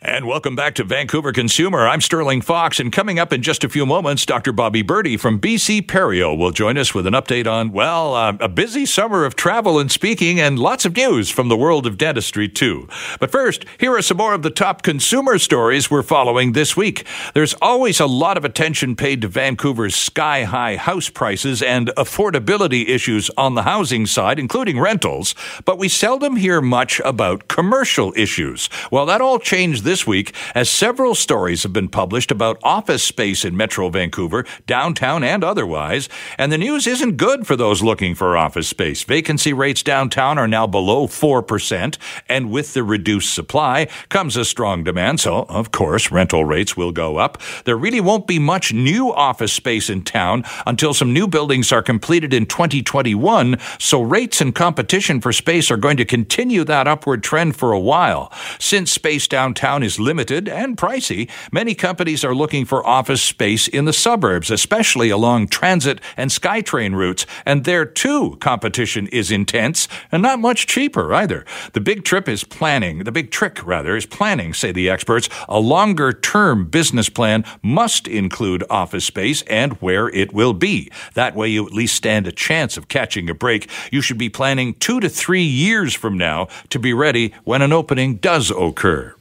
And welcome back to Vancouver Consumer. I'm Sterling Fox, and coming up in just a few moments, Dr. Bobby Birdi from BC Perio will join us with an update on, well, uh, a busy summer of travel and speaking, and lots of news from the world of dentistry, too. But first, here are some more of the top consumer stories we're following this week. There's always a lot of attention paid to Vancouver's sky high house prices and affordability issues on the housing side, including rentals, but we seldom hear much about commercial issues. Well, that all changed this week as several stories have been published about office space in Metro Vancouver, downtown and otherwise, and the news isn't good for those looking for office space. Vacancy rates downtown are now below 4%, and with the reduced supply comes a strong demand, so of course rental rates will go up. There really won't be much new office space in town until some new buildings are completed in 2021, so rates and competition for space are going to continue that upward trend for a while. Since space downtown downtown is limited and pricey, many companies are looking for office space in the suburbs, especially along transit and SkyTrain routes, and there too competition is intense and not much cheaper either. The big trip is planning, the big trick rather is planning, say the experts. A longer term business plan must include office space and where it will be. That way you at least stand a chance of catching a break. You should be planning two to three years from now to be ready when an opening does occur.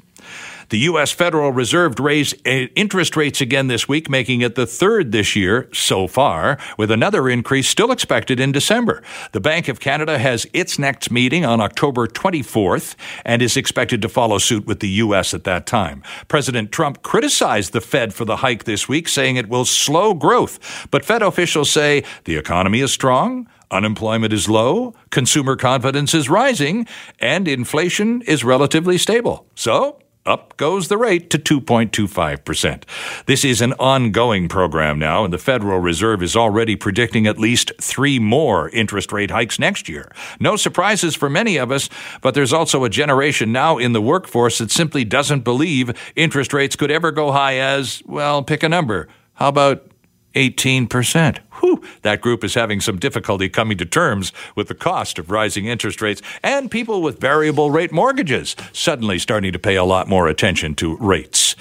The U.S. Federal Reserve raised uh, interest rates again this week, making it the third this year so far, with another increase still expected in December. The Bank of Canada has its next meeting on October 24th and is expected to follow suit with the U.S. at that time. President Trump criticized the Fed for the hike this week, saying it will slow growth. But Fed officials say the economy is strong. Unemployment is low, consumer confidence is rising, and inflation is relatively stable. So, up goes the rate to 2.25%. This is an ongoing program now, and the Federal Reserve is already predicting at least three more interest rate hikes next year. No surprises for many of us, but there's also a generation now in the workforce that simply doesn't believe interest rates could ever go high as, well, pick a number. How about 18%? Whew, that group is having some difficulty coming to terms with the cost of rising interest rates, and people with variable rate mortgages suddenly starting to pay a lot more attention to rates.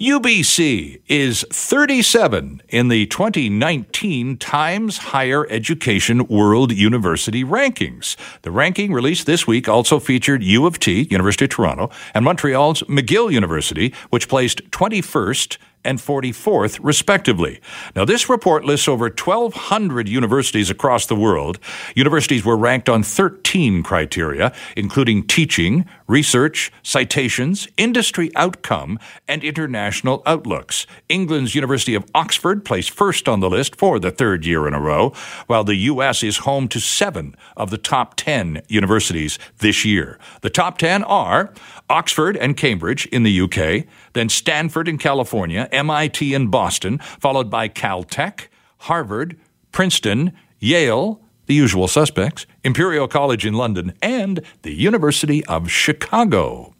UBC is 37 in the 2019 Times Higher Education World University Rankings. The ranking released this week also featured U of T, University of Toronto, and Montreal's McGill University, which placed 21st and 44th, respectively. Now, this report lists over 1,200 universities across the world. Universities were ranked on 13 criteria, including teaching, research, citations, industry outcome, and international outlooks. England's University of Oxford placed first on the list for the third year in a row, while the U.S. is home to seven of the top 10 universities this year. The top 10 are Oxford and Cambridge in the UK, then Stanford in California, MIT in Boston, followed by Caltech, Harvard, Princeton, Yale, the usual suspects, Imperial College in London, and the University of Chicago.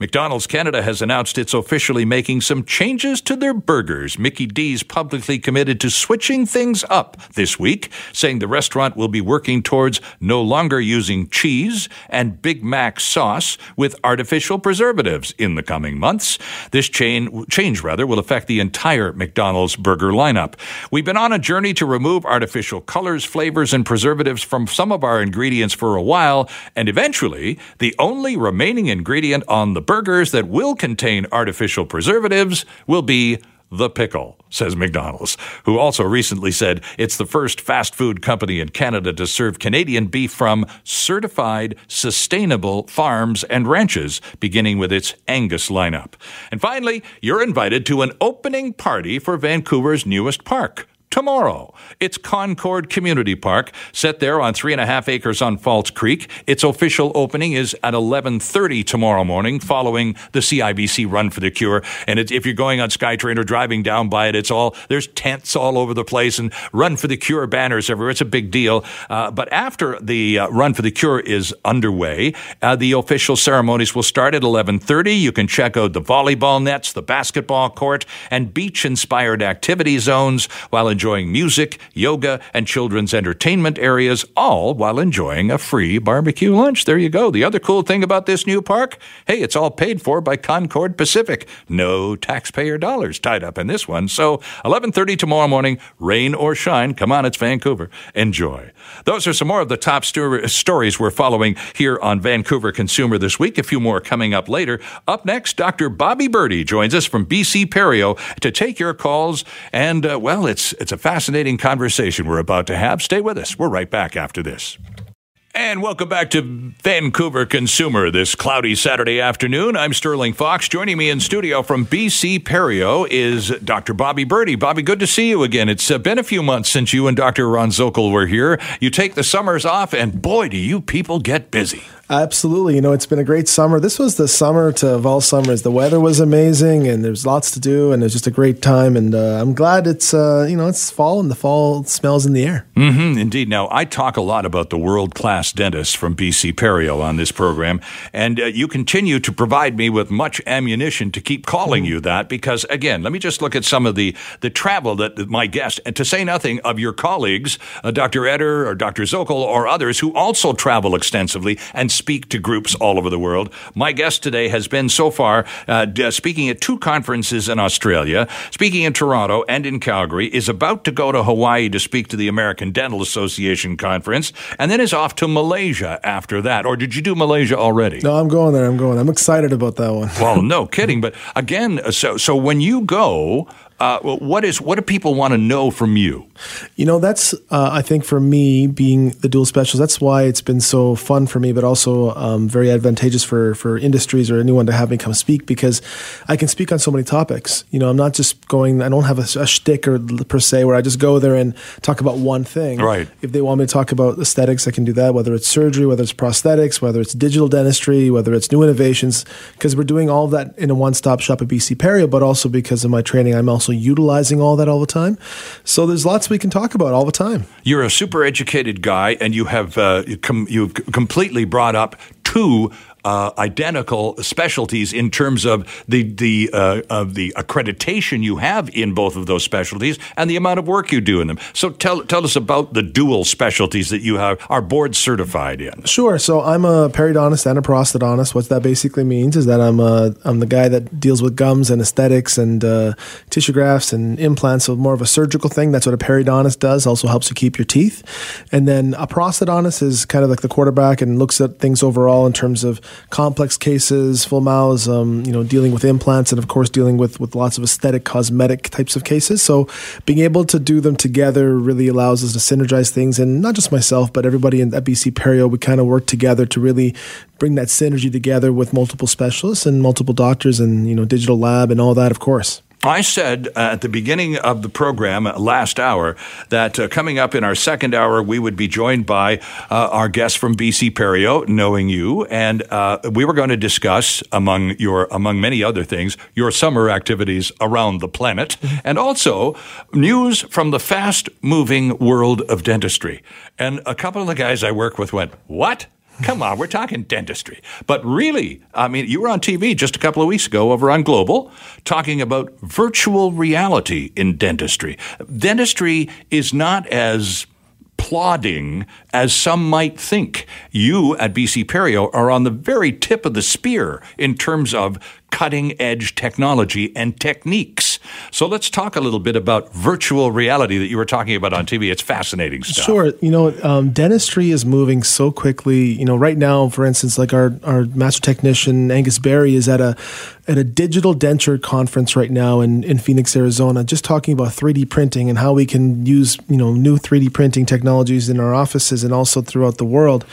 McDonald's Canada has announced it's officially making some changes to their burgers. Mickey D's publicly committed to switching things up this week, saying the restaurant will be working towards no longer using cheese and Big Mac sauce with artificial preservatives in the coming months. This chain, change rather will affect the entire McDonald's burger lineup. We've been on a journey to remove artificial colors, flavors, and preservatives from some of our ingredients for a while, and eventually the only remaining ingredient on the burgers that will contain artificial preservatives will be the pickle, says McDonald's, who also recently said it's the first fast food company in Canada to serve Canadian beef from certified sustainable farms and ranches, beginning with its Angus lineup. And finally, you're invited to an opening party for Vancouver's newest park. Tomorrow. It's Concord Community Park, set there on three and a half acres on False Creek. Its official opening is at 11:30 tomorrow morning, following the CIBC Run for the Cure. And if you're going on SkyTrain or driving down by it, it's all there's tents all over the place and Run for the Cure banners everywhere. It's a big deal. Uh, but after the uh, Run for the Cure is underway, uh, the official ceremonies will start at 11:30. You can check out the volleyball nets, the basketball court, and beach-inspired activity zones while enjoying music, yoga, and children's entertainment areas, all while enjoying a free barbecue lunch. There you go. The other cool thing about this new park, hey, it's all paid for by Concord Pacific. No taxpayer dollars tied up in this one. So 11:30 tomorrow morning, rain or shine. Come on, it's Vancouver. Enjoy. Those are some more of the top sto- stories we're following here on Vancouver Consumer this week. A few more coming up later. Up next, Dr. Bobby Birdi joins us from BC Perio to take your calls. And uh, well, it's it's a fascinating conversation we're about to have. Stay with us. We're right back after this. And welcome back to Vancouver Consumer this cloudy Saturday afternoon. I'm Sterling Fox. Joining me in studio from BC Perio is Dr. Bobby Birdi. Bobby, good to see you again. It's been a few months since you and Dr. Ron Zokol were here. You take the summers off, and boy, do you people get busy. Absolutely. You know, it's been a great summer. This was the summer to of all summers. The weather was amazing and there's lots to do and it's just a great time. And uh, I'm glad it's, uh, you know, it's fall and the fall smells in the air. Mm-hmm, indeed. Now, I talk a lot about the world class dentists from BC Perio on this program. And uh, you continue to provide me with much ammunition to keep calling you that because, again, let me just look at some of the, the travel that, my guest, and to say nothing of your colleagues, uh, Dr. Edher or Dr. Zokol or others who also travel extensively and speak to groups all over the world. My guest today has been so far uh, speaking at two conferences in Australia, speaking in Toronto and in Calgary, is about to go to Hawaii to speak to the American Dental Association conference, and then is off to Malaysia after that. Or did you do Malaysia already? No, I'm going there. I'm going. I'm excited about that one. well, no kidding. But again, so so when you go, uh, what is what do people want to know from you? You know, that's uh, I think for me being the dual specialist, that's why it's been so fun for me, but also um, very advantageous for for industries or anyone to have me come speak because I can speak on so many topics. You know, I'm not just going. I don't have a, a shtick or per se where I just go there and talk about one thing. Right. If they want me to talk about aesthetics, I can do that. Whether it's surgery, whether it's prosthetics, whether it's digital dentistry, whether it's new innovations, because we're doing all that in a one stop shop at BC Perio, but also because of my training, I'm also also utilizing all that all the time. So there's lots we can talk about all the time. You're a super educated guy, and you have uh, com- you've completely brought up two uh, identical specialties in terms of the the uh, of the accreditation you have in both of those specialties and the amount of work you do in them. So tell tell us about the dual specialties that you have are board certified in. Sure. So I'm a periodontist and a prosthodontist. What that basically means is that I'm a, I'm the guy that deals with gums and aesthetics and uh, tissue grafts and implants. So more of a surgical thing. That's what a periodontist does. Also helps you keep your teeth. And then a prosthodontist is kind of like the quarterback and looks at things overall in terms of complex cases, full mouths, um, you know, dealing with implants, and of course dealing with with lots of aesthetic, cosmetic types of cases. So being able to do them together really allows us to synergize things, and not just myself, but everybody in at BC Perio, we kind of work together to really bring that synergy together with multiple specialists and multiple doctors, and you know, digital lab and all that, of course. I said uh, at the beginning of the program uh, last hour that uh, coming up in our second hour, we would be joined by uh, our guest from BC Perio, knowing you, and uh, we were going to discuss, among your among many other things, your summer activities around the planet, mm-hmm. and also news from the fast-moving world of dentistry. And a couple of the guys I work with went, "What?" Come on, we're talking dentistry. But really, I mean, you were on TV just a couple of weeks ago over on Global talking about virtual reality in dentistry. Dentistry is not as plodding as some might think. You at BC Perio are on the very tip of the spear in terms of cutting edge technology and techniques. So let's talk a little bit about virtual reality that you were talking about on TV. It's fascinating stuff. Sure. You know, um, dentistry is moving so quickly. You know, right now, for instance, like our, our master technician, Angus Berry, is at a at a digital denture conference right now in, in Phoenix, Arizona, just talking about 3D printing and how we can use you know new 3D printing technologies in our offices and also throughout the world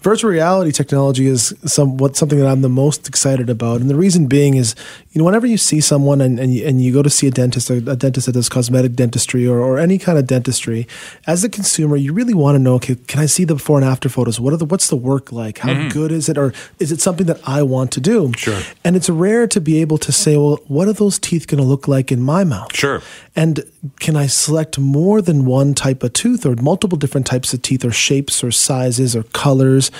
virtual reality technology is somewhat something that I'm the most excited about. And the reason being is, you know, whenever you see someone and, and, you, and you go to see a dentist, a, a dentist that does cosmetic dentistry or, or any kind of dentistry, as a consumer, you really want to know, okay, can I see the before and after photos? What are the, what's the work like? How mm-hmm. good is it? Or is it something that I want to do? Sure. And it's rare to be able to say, well, what are those teeth going to look like in my mouth? Sure. And can I select more than one type of tooth or multiple different types of teeth or shapes or sizes or colors?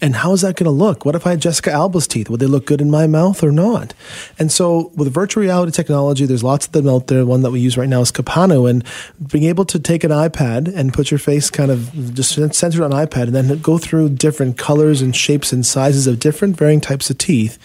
And how is that going to look? What if I had Jessica Alba's teeth? Would they look good in my mouth or not? And so with virtual reality technology, there's lots of them out there. One that we use right now is Kapanu. And being able to take an iPad and put your face kind of just centered on iPad and then go through different colors and shapes and sizes of different varying types of teeth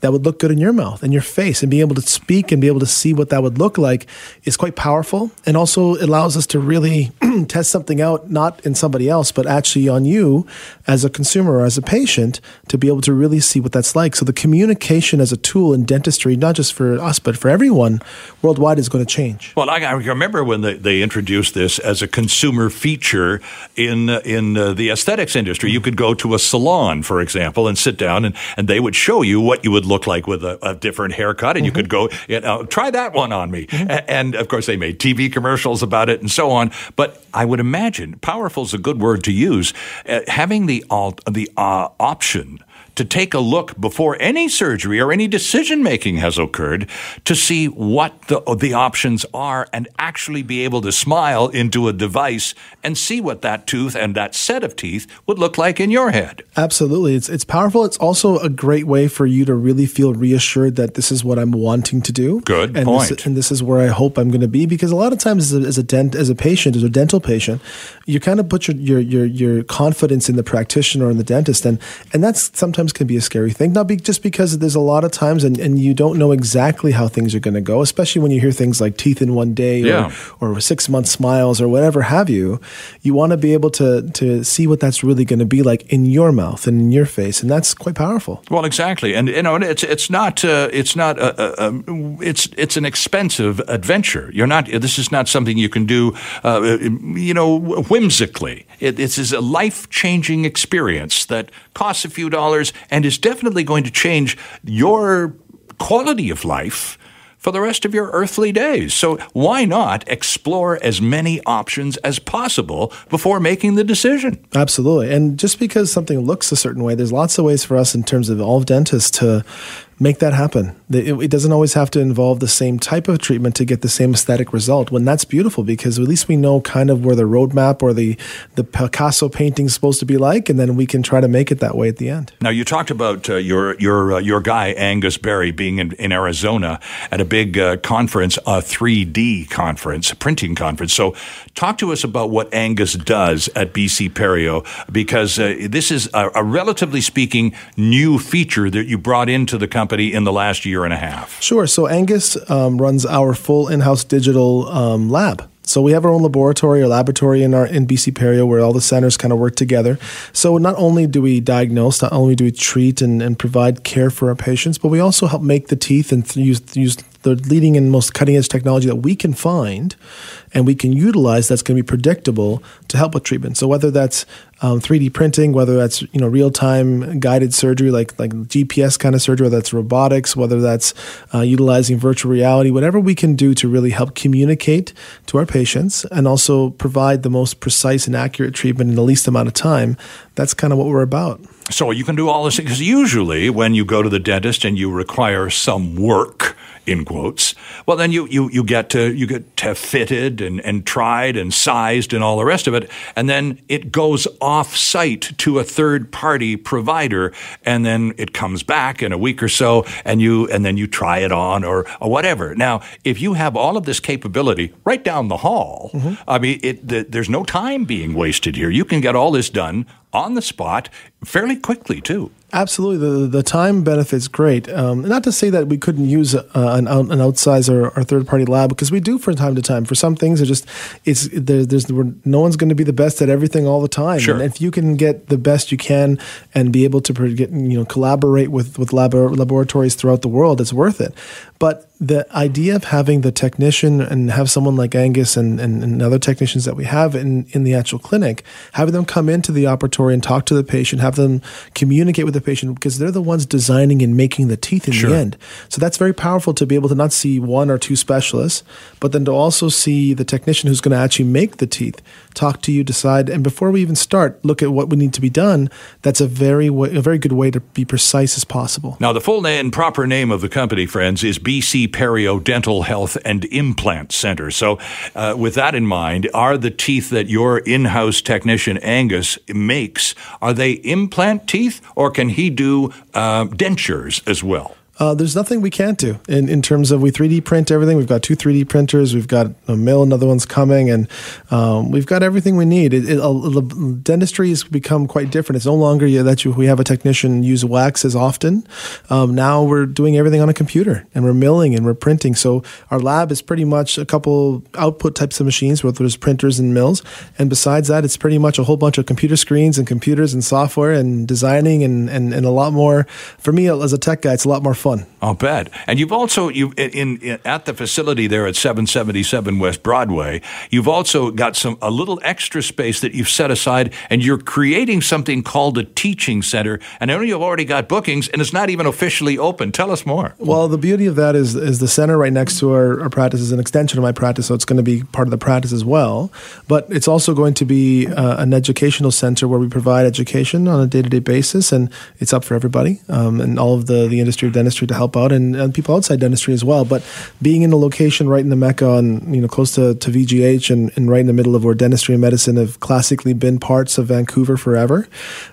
that would look good in your mouth and your face and being able to speak and be able to see what that would look like is quite powerful and also allows us to really test something out not in somebody else but actually on you as a consumer or as a patient to be able to really see what that's like. So the communication as a tool in dentistry not just for us but for everyone worldwide is going to change. Well i, I remember when they, they introduced this as a consumer feature in in uh, the aesthetics industry. You could go to a salon for example and sit down and, and they would show you what you would look like with a, a different haircut, and mm-hmm. you could go, you know, try that one on me. Mm-hmm. And of course, they made TV commercials about it and so on. But I would imagine powerful is a good word to use. Uh, having the alt, the uh, option to take a look before any surgery or any decision making has occurred to see what the, the options are and actually be able to smile into a device and see what that tooth and that set of teeth would look like in your head. Absolutely. It's, it's powerful. It's also a great way for you to really feel reassured that this is what I'm wanting to do. Good and point. This, and this is where I hope I'm going to be because a lot of times as a, as a, dent, as a patient, as a dental patient, you kind of put your, your, your, your confidence in the practitioner and the dentist. And, and that's sometimes sometimes can be a scary thing. Not be, just because there's a lot of times and, and you don't know exactly how things are going to go, especially when you hear things like teeth in one day yeah. or, or six month smiles or whatever have you. You want to be able to, to see what that's really going to be like in your mouth and in your face. And that's quite powerful. Well, exactly. And, you know, it's, it's not, uh, it's not, a, a, a, it's, it's an expensive adventure. You're not, this is not something you can do, uh, you know, whimsically. It, this is a life changing experience that costs a few dollars and is definitely going to change your quality of life for the rest of your earthly days. So why not explore as many options as possible before making the decision? Absolutely. And just because something looks a certain way, there's lots of ways for us in terms of all dentists to make that happen. It, doesn't always have to involve the same type of treatment to get the same aesthetic result. When that's beautiful, because at least we know kind of where the roadmap or the the Picasso painting is supposed to be like, and then we can try to make it that way at the end. Now you talked about uh, your your uh, your guy Angus Berry being in, in Arizona at a big uh, conference, a 3D conference, a printing conference. So talk to us about what Angus does at BC Perio, because uh, this is a, a relatively speaking new feature that you brought into the company company in the last year and a half? Sure. So Angus um, runs our full in-house digital um, lab. So we have our own laboratory or laboratory in our in BC Perio where all the centers kind of work together. So not only do we diagnose, not only do we treat and, and provide care for our patients, but we also help make the teeth and th- use use the leading and most cutting edge technology that we can find and we can utilize that's going to be predictable to help with treatment. So whether that's um, 3D printing, whether that's you know real time guided surgery like like GPS kind of surgery, whether that's robotics, whether that's uh, utilizing virtual reality, whatever we can do to really help communicate to our patients and also provide the most precise and accurate treatment in the least amount of time. That's kind of what we're about. So you can do all this because usually when you go to the dentist and you require some work in quotes, well then you you, you get to you get to fitted and, and tried and sized and all the rest of it, and then it goes off site to a third party provider, and then it comes back in a week or so, and you and then you try it on or, or whatever. Now, if you have all of this capability right down the hall, mm-hmm. I mean, it, the, there's no time being wasted here. You can get all this done on the spot fairly quickly too. Absolutely, the the time benefit's great. Um, not to say that we couldn't use uh, an an outside or, or third party lab because we do from time to time. For some things, it just it's there, there's no one's going to be the best at everything all the time. Sure. And if you can get the best you can and be able to get, you know collaborate with with lab, laboratories throughout the world, it's worth it. But the idea of having the technician and have someone like Angus and, and, and, other technicians that we have in, in the actual clinic, having them come into the operatory and talk to the patient, have them communicate with the patient because they're the ones designing and making the teeth in sure. the end. So that's very powerful to be able to not see one or two specialists, but then to also see the technician who's going to actually make the teeth, talk to you, decide, and before we even start, look at what would need to be done. That's a very a very good way to be precise as possible. Now, the full name and proper name of the company, friends, is BC Perio Dental Health and Implant Center. So, uh, with that in mind, are the teeth that your in-house technician Angus makes are they implant teeth, or can he do uh, dentures as well? Uh, there's nothing we can't do in, in terms of we 3D print everything. We've got two 3D printers. We've got a mill, another one's coming, and um, we've got everything we need. It, it, uh, dentistry has become quite different. It's no longer that you, we have a technician use wax as often. Um, now we're doing everything on a computer, and we're milling and we're printing. So our lab is pretty much a couple output types of machines, whether there's printers and mills, and besides that, it's pretty much a whole bunch of computer screens and computers and software and designing and, and, and a lot more. For me, as a tech guy, it's a lot more fun fun. I'll bet. And you've also you in, in, at the facility there at 777 West Broadway. You've also got some a little extra space that you've set aside, and you're creating something called a teaching center. And I know you've already got bookings, and it's not even officially open. Tell us more. Well, the beauty of that is is the center right next to our, our practice is an extension of my practice, so it's going to be part of the practice as well. But it's also going to be uh, an educational center where we provide education on a day to day basis, and it's up for everybody um, and all of the the industry of dentistry dentistry to help out and, and people outside dentistry as well. But being in a location right in the Mecca and, you know, close to, to VGH and, and right in the middle of where dentistry and medicine have classically been parts of Vancouver forever,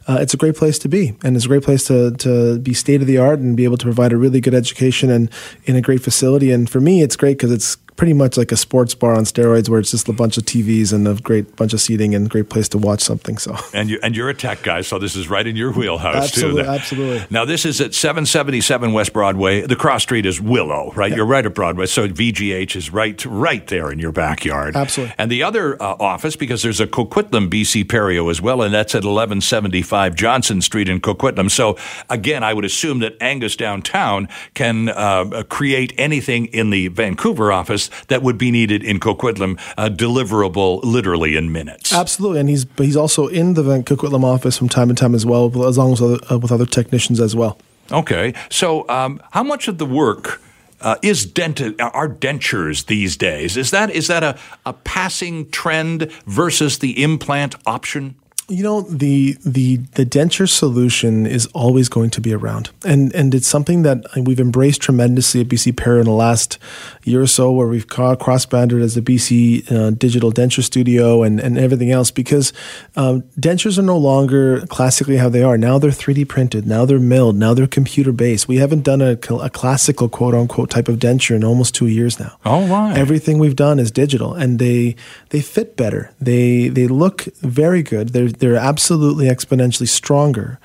uh, it's a great place to be. And it's a great place to, to be state of the art and be able to provide a really good education and in a great facility. And for me, it's great because it's pretty much like a sports bar on steroids where it's just a bunch of TVs and a great bunch of seating and a great place to watch something. So and you and you're a tech guy, so this is right in your wheelhouse absolutely, too. Absolutely. Now this is at 777 West Broadway. The cross street is Willow, right? Yeah. You're right at Broadway, so VGH is right right there in your backyard. Absolutely. And the other uh, office because there's a Coquitlam BC Perio as well, and that's at 1175 Johnson Street in Coquitlam. So again, I would assume that Angus downtown can uh, create anything in the Vancouver office that would be needed in Coquitlam, uh, deliverable literally in minutes. Absolutely, and he's he's also in the Coquitlam office from time to time as well, as long as other, uh, with other technicians as well. Okay, so um, how much of the work? Uh, is dent are dentures these days? Is that is that a, a passing trend versus the implant option? You know the the the denture solution is always going to be around, and and it's something that we've embraced tremendously at BC Perio in the last year or so, where we've cross branded as the BC uh, Digital Denture Studio and and everything else, because um, dentures are no longer classically how they are. Now they're 3D printed, now they're milled, now they're computer based. We haven't done a, a classical quote unquote type of denture in almost two years now. Oh, right. Everything we've done is digital, and they they fit better. They they look very good. They're they're absolutely exponentially stronger.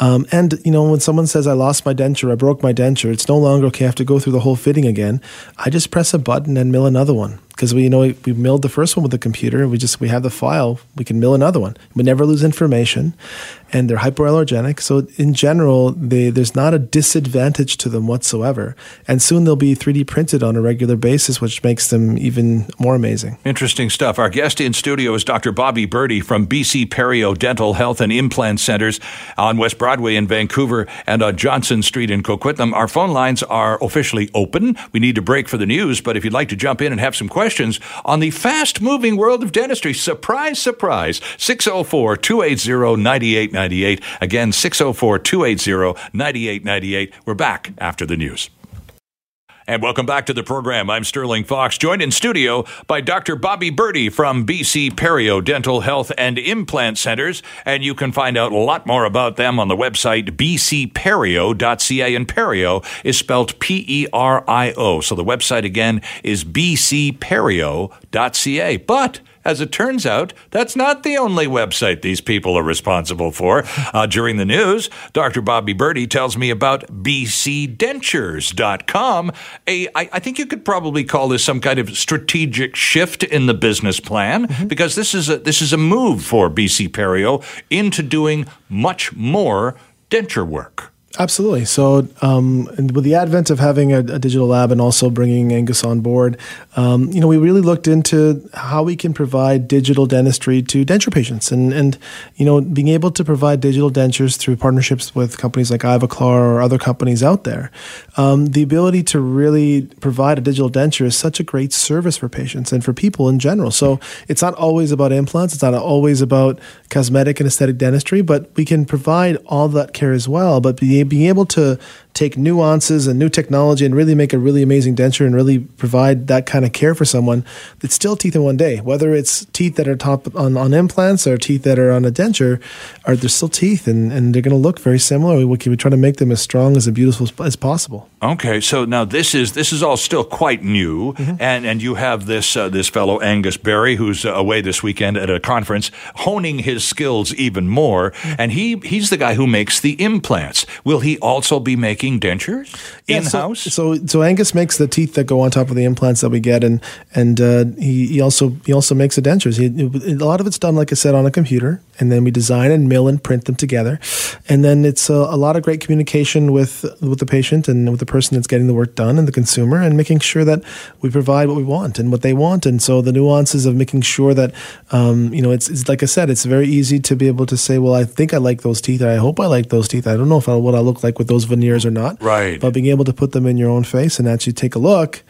Um, and you know, when someone says I lost my denture, I broke my denture, it's no longer okay. I have to go through the whole fitting again. I just press a button and mill another one because we you know we milled the first one with the computer. We just we have the file. We can mill another one. We never lose information, and they're hypoallergenic. So in general, they, there's not a disadvantage to them whatsoever. And soon they'll be 3D printed on a regular basis, which makes them even more amazing. Interesting stuff. Our guest in studio is Dr. Bobby Birdi from BC Perio Dental Health and Implant Centers on West Broadway in Vancouver and on Johnson Street in Coquitlam. Our phone lines are officially open. We need to break for the news, but if you'd like to jump in and have some questions on the fast moving world of dentistry, surprise, surprise, 604 280 9898. Again, 604 280 9898. We're back after the news. And welcome back to the program. I'm Sterling Fox, joined in studio by Dr. Bobby Birdi from BC Perio Dental Health and Implant Centers. And you can find out a lot more about them on the website bcperio.ca. And Perio is spelled P E R I O. So the website again is bcperio.ca. But as it turns out, that's not the only website these people are responsible for. Uh, during the news, Dr. Bobby Birdi tells me about bcdentures.com. A, I, I think you could probably call this some kind of strategic shift in the business plan mm-hmm. because this is a, this is a move for BC Perio into doing much more denture work. Absolutely. So, um, with the advent of having a, a, digital lab and also bringing Angus on board, um, you know, we really looked into how we can provide digital dentistry to denture patients, and and you know, being able to provide digital dentures through partnerships with companies like Ivoclar or other companies out there. Um, the ability to really provide a digital denture is such a great service for patients and for people in general. So, it's not always about implants. It's not always about cosmetic and aesthetic dentistry, but we can provide all that care as well. But be being able to take nuances and new technology and really make a really amazing denture and really provide that kind of care for someone that's still teeth in one day. Whether it's teeth that are top on, on implants or teeth that are on a denture, are they're still teeth and, and they're going to look very similar. We, we try to make them as strong as beautiful as possible. Okay, so now this is this is all still quite new, mm-hmm. and and you have this uh, this fellow Angus Berry who's uh, away this weekend at a conference, honing his skills even more, mm-hmm. and he he's the guy who makes the implants. Will he also be making making dentures in house? so, so, so Angus makes the teeth that go on top of the implants that we get, and and uh, he, he also he also makes the dentures. He, a lot of it's done, like I said, on a computer, and then we design and mill and print them together, and then it's a, a lot of great communication with with the patient and with the person that's getting the work done and the consumer, and making sure that we provide what we want and what they want, and so the nuances of making sure that um, you know it's, it's like I said, it's very easy to be able to say, well, I think I like those teeth, I hope I like those teeth. I don't know if I, what I look like with those veneers or not. Right. But being able to put them in your own face and actually take a look,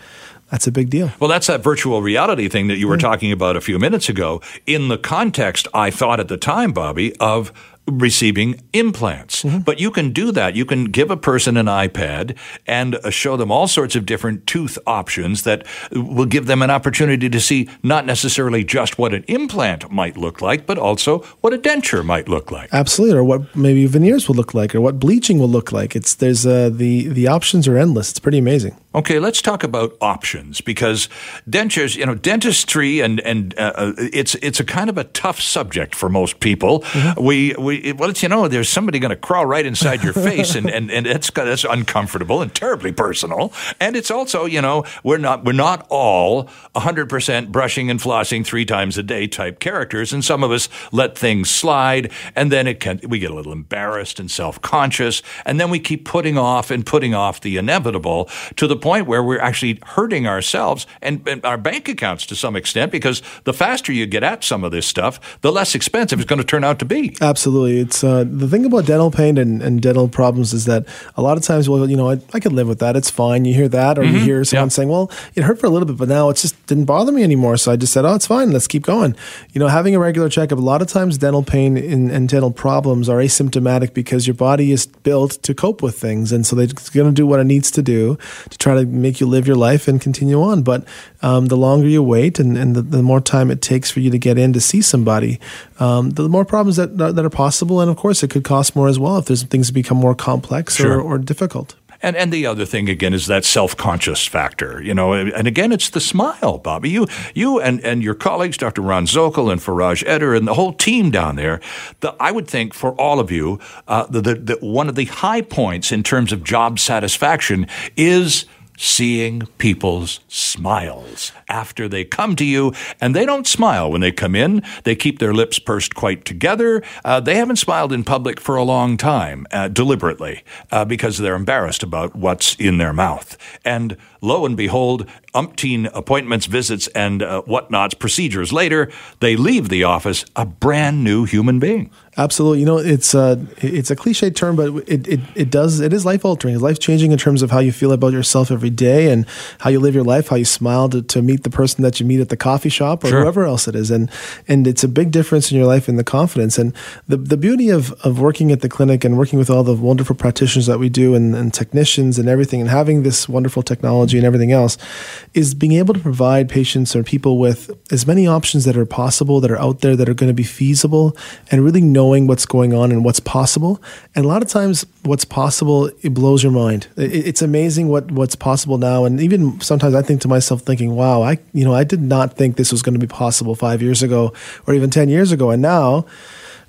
that's a big deal. Well, that's that virtual reality thing that you were talking about a few minutes ago. In the context, I thought at the time, Bobby, of receiving implants. Mm-hmm. But you can do that. You can give a person an iPad and uh, show them all sorts of different tooth options that will give them an opportunity to see not necessarily just what an implant might look like, but also what a denture might look like. Absolutely, or what maybe veneers will look like, or what bleaching will look like. It's there's uh, the the options are endless. It's pretty amazing. Okay, let's talk about options because dentures, you know, dentistry and and uh, uh, it's it's a kind of a tough subject for most people. Mm-hmm. We we well, it's you know, there's somebody going to crawl right inside your face, and and and that's that's uncomfortable and terribly personal. And it's also you know we're not we're not all 100 percent brushing and flossing three times a day type characters, and some of us let things slide, and then it can we get a little embarrassed and self conscious, and then we keep putting off and putting off the inevitable to the point where we're actually hurting ourselves and, and, our bank accounts to some extent because the faster you get at some of this stuff, the less expensive it's going to turn out to be. Absolutely. It's uh, the thing about dental pain and, and, dental problems is that a lot of times, well, you know, I, I could live with that. It's fine. You hear that, or mm-hmm. you hear someone saying, well, it hurt for a little bit, but now it just didn't bother me anymore. So I just said, oh, it's fine. Let's keep going. You know, having a regular checkup, a lot of times dental pain and, and dental problems are asymptomatic because your body is built to cope with things. And so they're going to do what it needs to do to try to make you live your life and continue on. But um, the longer you wait and, and the, the, more time it takes for you to get in to see somebody, um, the more problems that, that are possible. And of course, it could cost more as well if there's things become more complex sure. or, or difficult. And and the other thing again is that self conscious factor, you know. And again, it's the smile, Bobby. You you and, and your colleagues, Dr. Ron Zokol and Faraj Edher, and the whole team down there. The, I would think for all of you, uh, the, the, the one of the high points in terms of job satisfaction is seeing people's smiles after they come to you. And they don't smile when they come in. They keep their lips pursed quite together. Uh, they haven't smiled in public for a long time, uh, deliberately, uh, because they're embarrassed about what's in their mouth. And lo and behold, umpteen appointments, visits, and uh, whatnots, procedures later, they leave the office a brand new human being. Absolutely. You know, it's a, uh, it's a cliche term, but it, it, it does, it is life altering. It's life changing in terms of how you feel about yourself every day and how you live your life, how you smile to, to meet the person that you meet at the coffee shop or sure. whoever else it is. And, and it's a big difference in your life and the confidence. And the, the beauty of, of working at the clinic and working with all the wonderful practitioners that we do and, and technicians and everything and having this wonderful technology technology and everything else, is being able to provide patients or people with as many options that are possible, that are out there, that are going to be feasible, and really knowing what's going on and what's possible. And a lot of times, what's possible it blows your mind. it's amazing what what's possible now, and even sometimes I think to myself, thinking, "Wow, I you know I did not think this was going to be possible five years ago, or even ten years ago," and now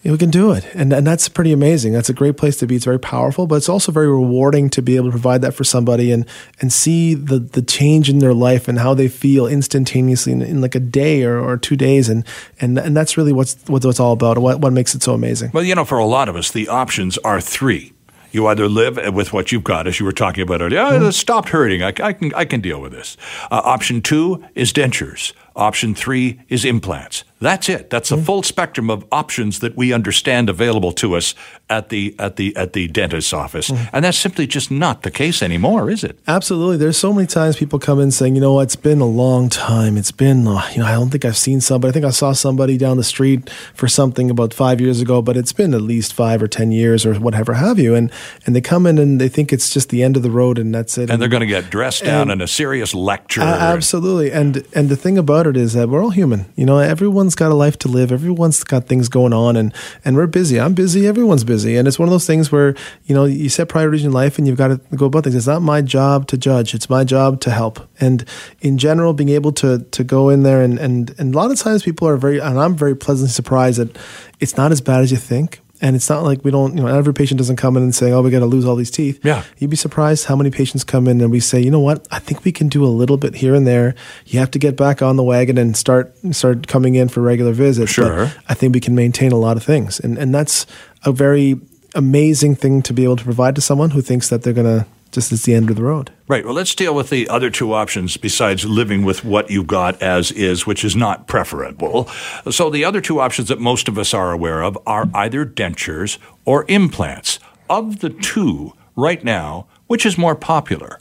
we can do it. And, and that's pretty amazing. That's a great place to be. It's very powerful, but it's also very rewarding to be able to provide that for somebody and, and see the, the change in their life and how they feel instantaneously in, in like a day or, or two days. And, and, and that's really what's, what it's all about, what, what makes it so amazing. Well, you know, for a lot of us, the options are three. You either live with what you've got, as you were talking about earlier. Oh, mm. stopped hurting. I, I, can, I can deal with this. Uh, option two is dentures. Option three is implants. That's it. That's the mm-hmm. full spectrum of options that we understand available to us at the at the at the dentist's office. Mm-hmm. And that's simply just not the case anymore, is it? Absolutely. There's so many times people come in saying, you know, it's been a long time. It's been, uh, you know, I don't think I've seen somebody. I think I saw somebody down the street for something about five years ago, but it's been at least five or ten years or whatever have you. And and they come in and they think it's just the end of the road and that's it. And, and they're going to get dressed down in a serious lecture. Uh, absolutely. And and the thing about it is that we're all human. You know, everyone's got a life to live. Everyone's got things going on, and and we're busy. I'm busy. Everyone's busy, and it's one of those things where you know you set priorities in life, and you've got to go about things. It's not my job to judge. It's my job to help. And in general, being able to to go in there and and and a lot of times people are very, and I'm very pleasantly surprised that it's not as bad as you think. And it's not like we don't, you know, every patient doesn't come in and say, oh, we got to lose all these teeth. Yeah. You'd be surprised how many patients come in and we say, you know what, I think we can do a little bit here and there. You have to get back on the wagon and start start coming in for regular visits. Sure. But I think we can maintain a lot of things. And, and that's a very amazing thing to be able to provide to someone who thinks that they're going to just it's the end of the road. Right. Well, let's deal with the other two options besides living with what you've got as is, which is not preferable. So the other two options that most of us are aware of are either dentures or implants. Of the two, right now, which is more popular?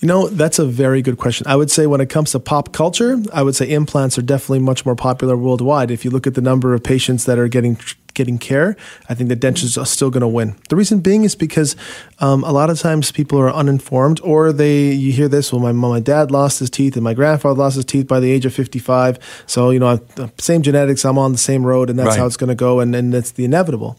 You know, that's a very good question. I would say when it comes to pop culture, I would say implants are definitely much more popular worldwide. If you look at the number of patients that are getting getting care, I think the dentures are still going to win. The reason being is because um, a lot of times people are uninformed, or they you hear this. Well, my mom, my dad lost his teeth, and my grandfather lost his teeth by the age of fifty five. So you know, same genetics. I'm on the same road, and that's right. how it's going to go, and and that's the inevitable.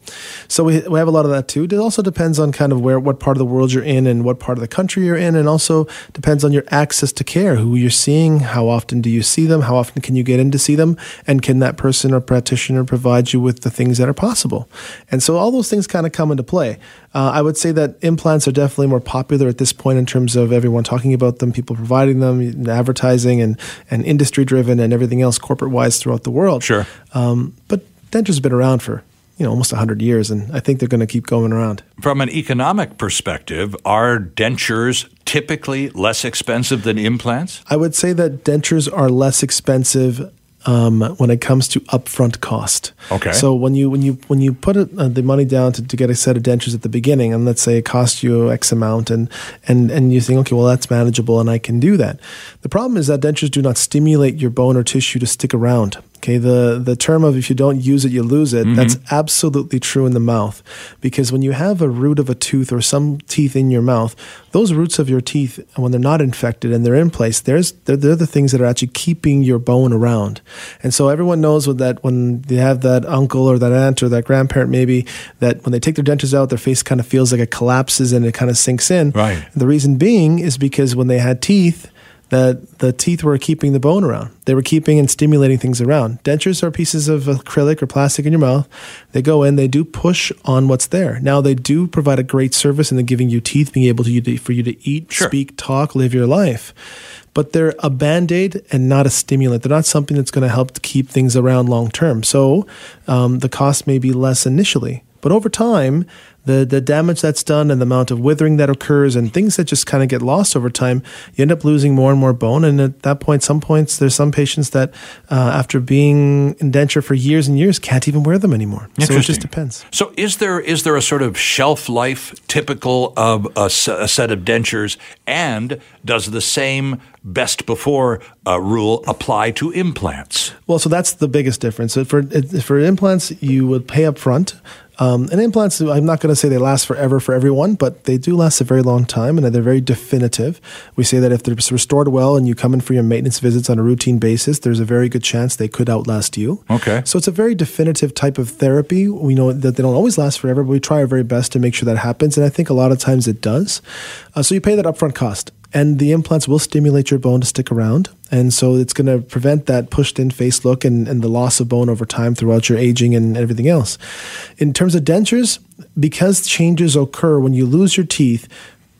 So we we have a lot of that too. It also depends on kind of where what part of the world you're in, and what part of the country you're in, and also depends on your access to care, who you're seeing, how often do you see them, how often can you get in to see them, and can that person or practitioner provide you with the things that that are possible. And so all those things kind of come into play. Uh, I would say that implants are definitely more popular at this point in terms of everyone talking about them, people providing them, advertising, and, and industry driven, and everything else corporate wise throughout the world. Sure. Um, but dentures have been around for you know almost 100 years and i think they're going to keep going around from an economic perspective are dentures typically less expensive than implants i would say that dentures are less expensive um, when it comes to upfront cost. Okay. So when you when you when you put it, uh, the money down to, to get a set of dentures at the beginning, and let's say it costs you X amount, and and and you think, okay, well that's manageable, and I can do that. The problem is that dentures do not stimulate your bone or tissue to stick around. Okay, the, the term of if you don't use it, you lose it, mm-hmm. that's absolutely true in the mouth. Because when you have a root of a tooth or some teeth in your mouth, those roots of your teeth, when they're not infected and they're in place, there's, they're, they're the things that are actually keeping your bone around. And so everyone knows that when they have that uncle or that aunt or that grandparent, maybe, that when they take their dentures out, their face kind of feels like it collapses and it kind of sinks in. Right. The reason being is because when they had teeth, that the teeth were keeping the bone around. They were keeping and stimulating things around. Dentures are pieces of acrylic or plastic in your mouth. They go in, they do push on what's there. Now they do provide a great service in the giving you teeth, being able to for you to eat, sure. speak, talk, live your life. But they're a band aid and not a stimulant. They're not something that's going to help to keep things around long term. So um, the cost may be less initially. But over time, the the damage that's done and the amount of withering that occurs and things that just kind of get lost over time, you end up losing more and more bone. And at that point, some points there's some patients that uh, after being indenture for years and years can't even wear them anymore. So it just depends. So is there is there a sort of shelf life typical of a, a set of dentures, and does the same best before uh, rule apply to implants? Well, so that's the biggest difference. So for for implants, you would pay up front Um, and implants, I'm not going to say they last forever for everyone, but they do last a very long time and they're very definitive. We say that if they're restored well and you come in for your maintenance visits on a routine basis, there's a very good chance they could outlast you. Okay. So it's a very definitive type of therapy. We know that they don't always last forever, but we try our very best to make sure that happens. And I think a lot of times it does. Uh, so you pay that upfront cost and the implants will stimulate your bone to stick around. And so it's going to prevent that pushed in face look and, and the loss of bone over time throughout your aging and everything else. In terms of dentures, because changes occur when you lose your teeth,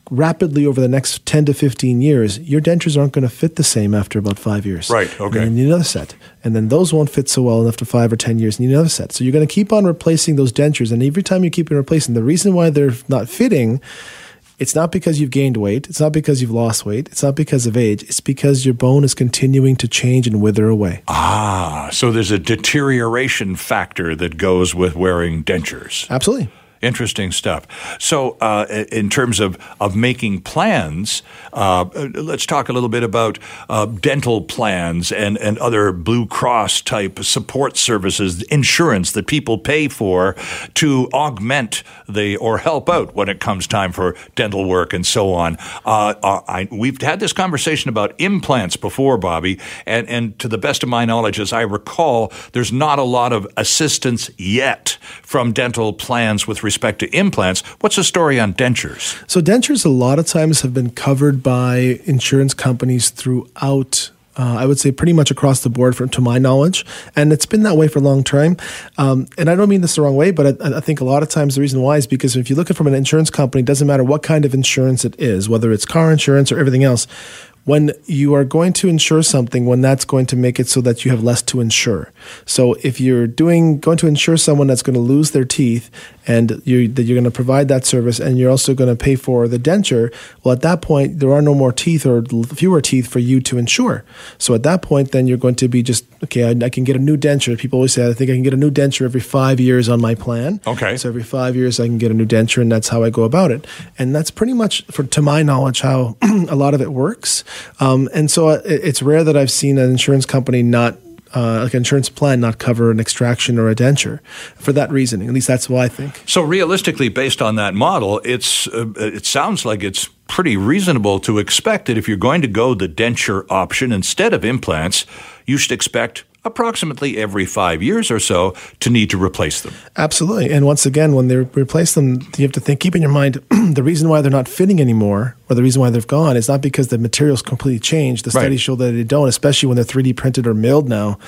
rapidly over the next 10 to 15 years, your dentures aren't going to fit the same after about five years. Right, okay. And you need another set. And then those won't fit so well after five or 10 years, and you need another set. So you're going to keep on replacing those dentures. And every time you keep on replacing, the reason why they're not fitting it's not because you've gained weight. It's not because you've lost weight. It's not because of age. It's because your bone is continuing to change and wither away. Ah, so there's a deterioration factor that goes with wearing dentures. Absolutely. Interesting stuff. So, uh, in terms of, of making plans, uh, let's talk a little bit about uh, dental plans and, and other Blue Cross type support services, insurance that people pay for to augment the or help out when it comes time for dental work and so on. Uh, uh, I, we've had this conversation about implants before, Bobby, and, and to the best of my knowledge, as I recall, there's not a lot of assistance yet from dental plans with respect to implants. What's the story on dentures? So, dentures a lot of times have been covered by insurance companies throughout uh, I would say pretty much across the board, from to my knowledge, and it's been that way for a long time. Um, and I don't mean this the wrong way, but I, I, think a lot of times the reason why is because if you look at from an insurance company, it doesn't matter what kind of insurance it is, whether it's car insurance or everything else when you are going to insure something, when that's going to make it so that you have less to insure. So if you're doing going to insure someone that's going to lose their teeth and you that you're going to provide that service and you're also going to pay for the denture, well at that point there are no more teeth or fewer teeth for you to insure. So at that point then you're going to be just okay, I, I can get a new denture. People always say I think I can get a new denture every 5 years on my plan. Okay. So every 5 years I can get a new denture and that's how I go about it. And that's pretty much for to my knowledge how a lot of it works. Um, and so it, it's rare that I've seen an insurance company not uh, like an insurance plan not cover an extraction or a denture for that reasoning. At least that's what I think. So realistically, based on that model, it's uh, it sounds like it's pretty reasonable to expect that if you're going to go the denture option instead of implants, you should expect approximately every five years or so to need to replace them. Absolutely. And once again, when they replace them, you have to think, keep in your mind, the reason why they're not fitting anymore or the reason why they've gone is not because the materials completely changed. The studies right. show that they don't, especially when they're 3D printed or milled now.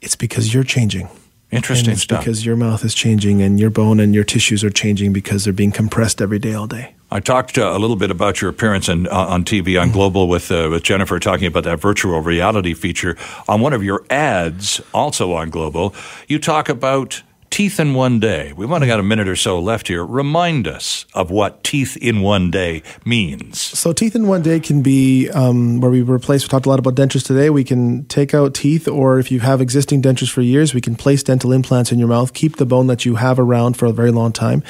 It's because you're changing. Interesting and it's stuff. Because your mouth is changing and your bone and your tissues are changing because they're being compressed every day, all day. I talked uh, a little bit about your appearance in, uh, on TV on Global with uh, with Jennifer talking about that virtual reality feature on one of your ads, also on Global. You talk about Teeth in One Day. We've only got a minute or so left here. Remind us of what Teeth in One Day means. So, Teeth in One Day can be um, where we replace, we talked a lot about dentures today. We can take out teeth, or if you have existing dentures for years, we can place dental implants in your mouth, keep the bone that you have around for a very long time.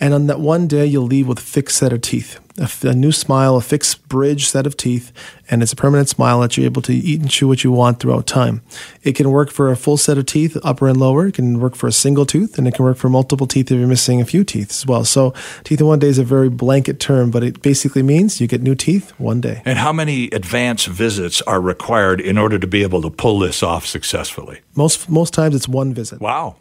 And on that one day, you'll leave with a fixed set of teeth, a, a, new smile, a fixed bridge set of teeth, and it's a permanent smile that you're able to eat and chew what you want throughout time. It can work for a full set of teeth, upper and lower. It can work for a single tooth, and it can work for multiple teeth if you're missing a few teeth as well. So, teeth in one day is a very blanket term, but it basically means you get new teeth one day. And how many advance visits are required in order to be able to pull this off successfully? Most most times it's one visit. Wow.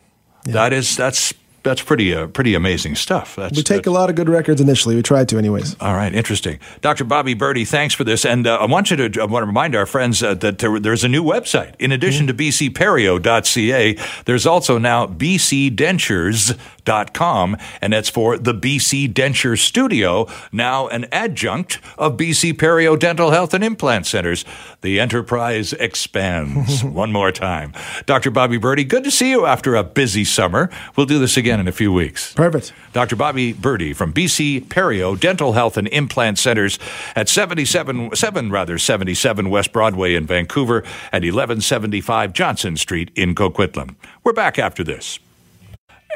Yeah. That is that's that's pretty uh, pretty amazing stuff. That's, we take a lot of good records initially. We tried to, anyways. All right, interesting. Dr. Bobby Birdi, thanks for this. And uh, I want you to I want to remind our friends uh, that there, there's a new website. In addition mm-hmm. to bcperio.ca, there's also now bcdentures.com, and that's for the BC Denture Studio, now an adjunct of BC Perio Dental Health and Implant Centers. The enterprise expands. One more time. Dr. Bobby Birdi, good to see you after a busy summer. We'll do this again again in a few weeks. Perfect. Dr. Bobby Birdi from BC Perio Dental Health and Implant Centers at 77 7 rather 77 West Broadway in Vancouver and 1175 Johnson Street in Coquitlam. We're back after this.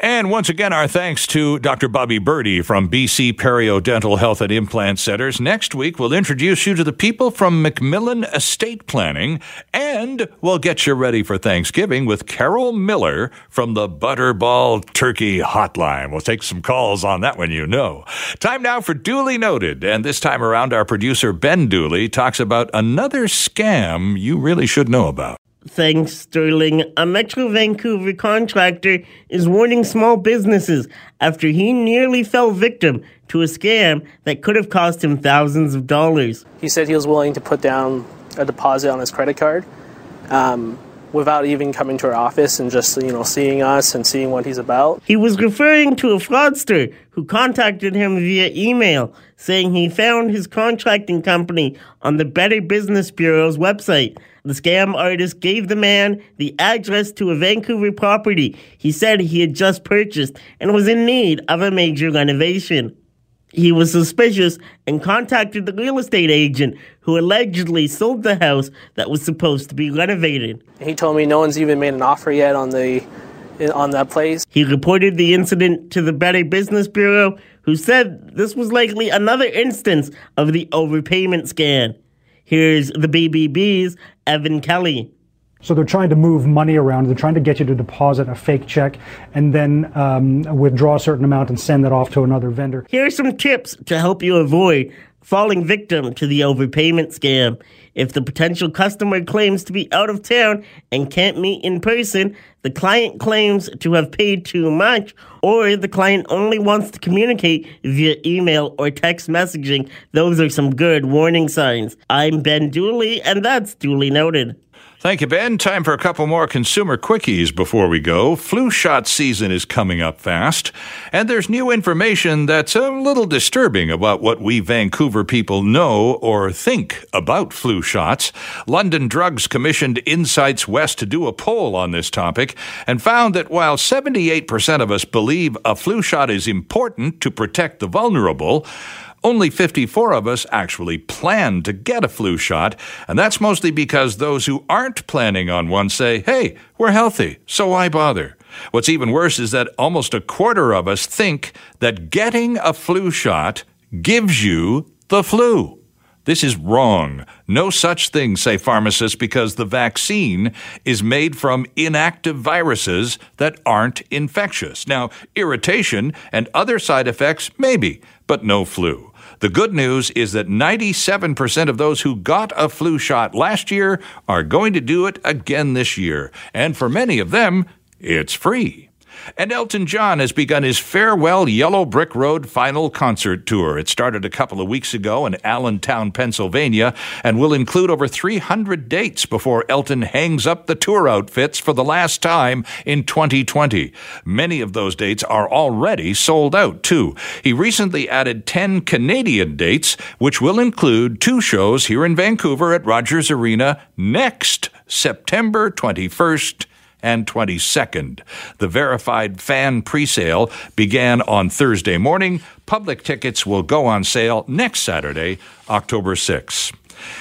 And once again, our thanks to Dr. Bobby Birdi from BC Perio Dental Health and Implant Centers. Next week, we'll introduce you to the people from McMillan Estate Planning, and we'll get you ready for Thanksgiving with Carol Miller from the Butterball Turkey Hotline. We'll take some calls on that one, you know. Time now for Duly Noted, and this time around, our producer Ben Dooley talks about another scam you really should know about. Thanks, Sterling. A Metro Vancouver contractor is warning small businesses after he nearly fell victim to a scam that could have cost him thousands of dollars. He said he was willing to put down a deposit on his credit card um, without even coming to our office and just you know seeing us and seeing what he's about. He was referring to a fraudster who contacted him via email saying he found his contracting company on the Better Business Bureau's website the scam artist gave the man the address to a Vancouver property he said he had just purchased and was in need of a major renovation. He was suspicious and contacted the real estate agent who allegedly sold the house that was supposed to be renovated. He told me no one's even made an offer yet on the on that place. He reported the incident to the Better Business Bureau, who said this was likely another instance of the overpayment scam. Here's the BBB's Evan Kelly. So they're trying to move money around. They're trying to get you to deposit a fake check and then um, withdraw a certain amount and send that off to another vendor. Here are some tips to help you avoid falling victim to the overpayment scam. If the potential customer claims to be out of town and can't meet in person, the client claims to have paid too much, or the client only wants to communicate via email or text messaging, those are some good warning signs. I'm Ben Dooley, and that's duly noted. Thank you, Ben. Time for a couple more consumer quickies before we go. Flu shot season is coming up fast, and there's new information that's a little disturbing about what we Vancouver people know or think about flu shots. London Drugs commissioned Insights West to do a poll on this topic and found that while 78% of us believe a flu shot is important to protect the vulnerable, only 54 of us actually plan to get a flu shot, and that's mostly because those who aren't planning on one say, hey, we're healthy, so why bother? What's even worse is that almost a quarter of us think that getting a flu shot gives you the flu. This is wrong. No such thing, say pharmacists, because the vaccine is made from inactive viruses that aren't infectious. Now, irritation and other side effects, maybe, but no flu. The good news is that 97% of those who got a flu shot last year are going to do it again this year. And for many of them, it's free. And Elton John has begun his farewell Yellow Brick Road final concert tour. It started a couple of weeks ago in Allentown, Pennsylvania, and will include over 300 dates before Elton hangs up the tour outfits for the last time in 2020. Many of those dates are already sold out, too. He recently added 10 Canadian dates, which will include two shows here in Vancouver at Rogers Arena next September 21st and 22nd. The verified fan presale began on Thursday morning. Public tickets will go on sale next Saturday, October 6th.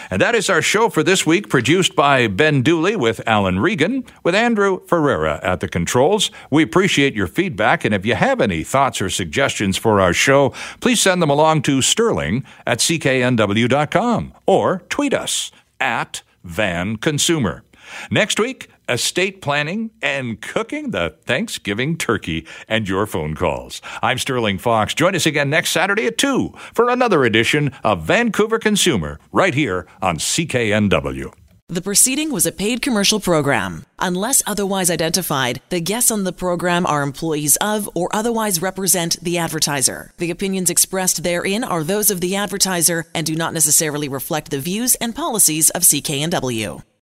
And that is our show for this week, produced by Ben Dooley with Alan Regan, with Andrew Ferreira at the controls. We appreciate your feedback, and if you have any thoughts or suggestions for our show, please send them along to sterling at cknw.com or tweet us at Van Consumer. Next week, estate planning, and cooking the Thanksgiving turkey and your phone calls. I'm Sterling Fox. Join us again next Saturday at 2 for another edition of Vancouver Consumer right here on CKNW. The proceeding was a paid commercial program. Unless otherwise identified, the guests on the program are employees of or otherwise represent the advertiser. The opinions expressed therein are those of the advertiser and do not necessarily reflect the views and policies of CKNW.